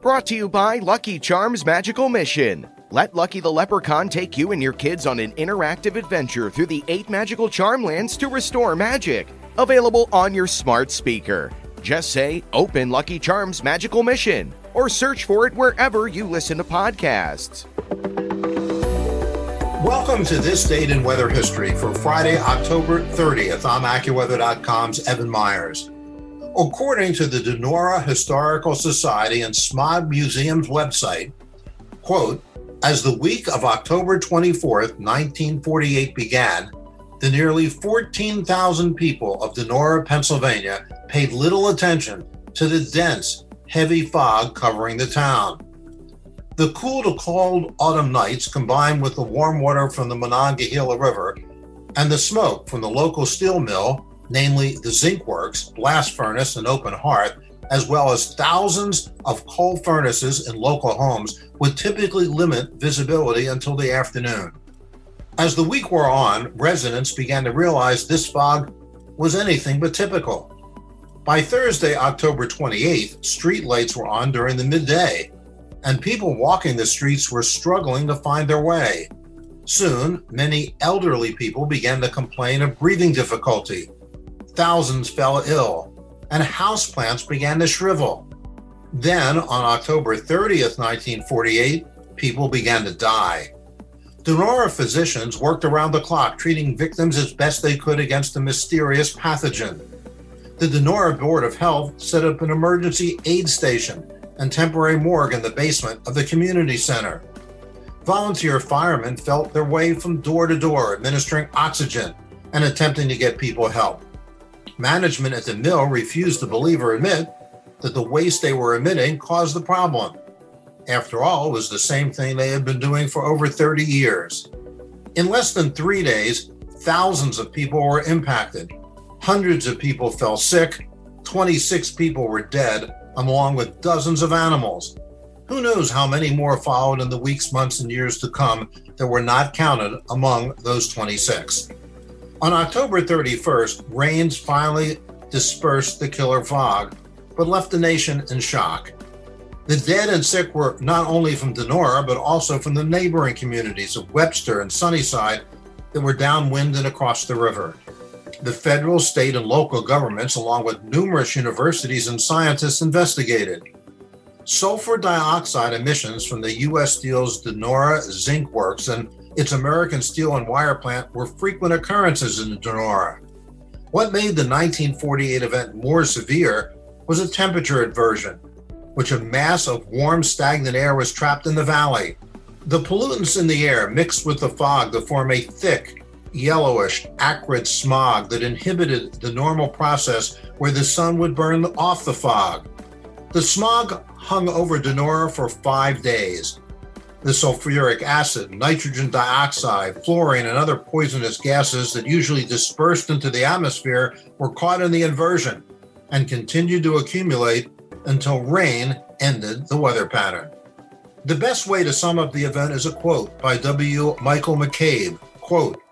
Brought to you by Lucky Charms Magical Mission. Let Lucky the Leprechaun take you and your kids on an interactive adventure through the eight magical charm lands to restore magic. Available on your smart speaker. Just say, Open Lucky Charms Magical Mission, or search for it wherever you listen to podcasts. Welcome to this date in weather history for Friday, October 30th. I'm AccuWeather.com's Evan Myers. According to the Donora Historical Society and Smog Museum's website, quote, as the week of October 24th, 1948 began, the nearly 14,000 people of Donora, Pennsylvania paid little attention to the dense, heavy fog covering the town. The cool to cold autumn nights, combined with the warm water from the Monongahela River and the smoke from the local steel mill, namely the zinc works, blast furnace, and open hearth, as well as thousands of coal furnaces in local homes, would typically limit visibility until the afternoon. As the week wore on, residents began to realize this fog was anything but typical. By Thursday, October 28th, street lights were on during the midday, and people walking the streets were struggling to find their way. Soon, many elderly people began to complain of breathing difficulty. Thousands fell ill, and houseplants began to shrivel. Then, on October 30th, 1948, people began to die. Donora physicians worked around the clock, treating victims as best they could against the mysterious pathogen. The Donora Board of Health set up an emergency aid station and temporary morgue in the basement of the community center. Volunteer firemen felt their way from door to door, administering oxygen and attempting to get people help. Management at the mill refused to believe or admit that the waste they were emitting caused the problem. After all, it was the same thing they had been doing for over 30 years. In less than three days, thousands of people were impacted. Hundreds of people fell sick, 26 people were dead, along with dozens of animals. Who knows how many more followed in the weeks, months, and years to come that were not counted among those 26. On October 31st, rains finally dispersed the killer fog, but left the nation in shock. The dead and sick were not only from Donora, but also from the neighboring communities of Webster and Sunnyside that were downwind and across the river the federal, state, and local governments, along with numerous universities and scientists, investigated. Sulfur dioxide emissions from the U.S. Steel's Donora Zinc Works and its American Steel and Wire plant were frequent occurrences in Donora. What made the 1948 event more severe was a temperature inversion, which a mass of warm, stagnant air was trapped in the valley. The pollutants in the air mixed with the fog to form a thick, yellowish, acrid smog that inhibited the normal process where the sun would burn off the fog. The smog hung over Donora for five days. The sulfuric acid, nitrogen dioxide, fluorine, and other poisonous gases that usually dispersed into the atmosphere were caught in the inversion and continued to accumulate until rain ended the weather pattern. The best way to sum up the event is a quote by W. Michael McCabe. Quote,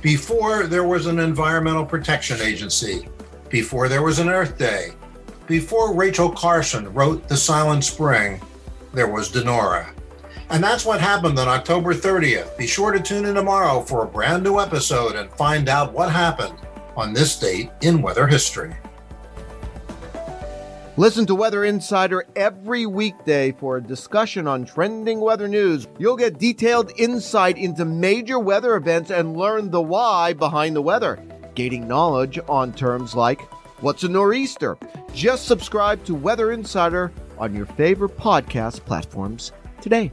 before there was an Environmental Protection Agency, before there was an Earth Day, before Rachel Carson wrote The Silent Spring, there was Donora. And that's what happened on October 30th. Be sure to tune in tomorrow for a brand new episode and find out what happened on this date in weather history. Listen to Weather Insider every weekday for a discussion on trending weather news. You'll get detailed insight into major weather events and learn the why behind the weather, gaining knowledge on terms like what's a nor'easter. Just subscribe to Weather Insider on your favorite podcast platforms today.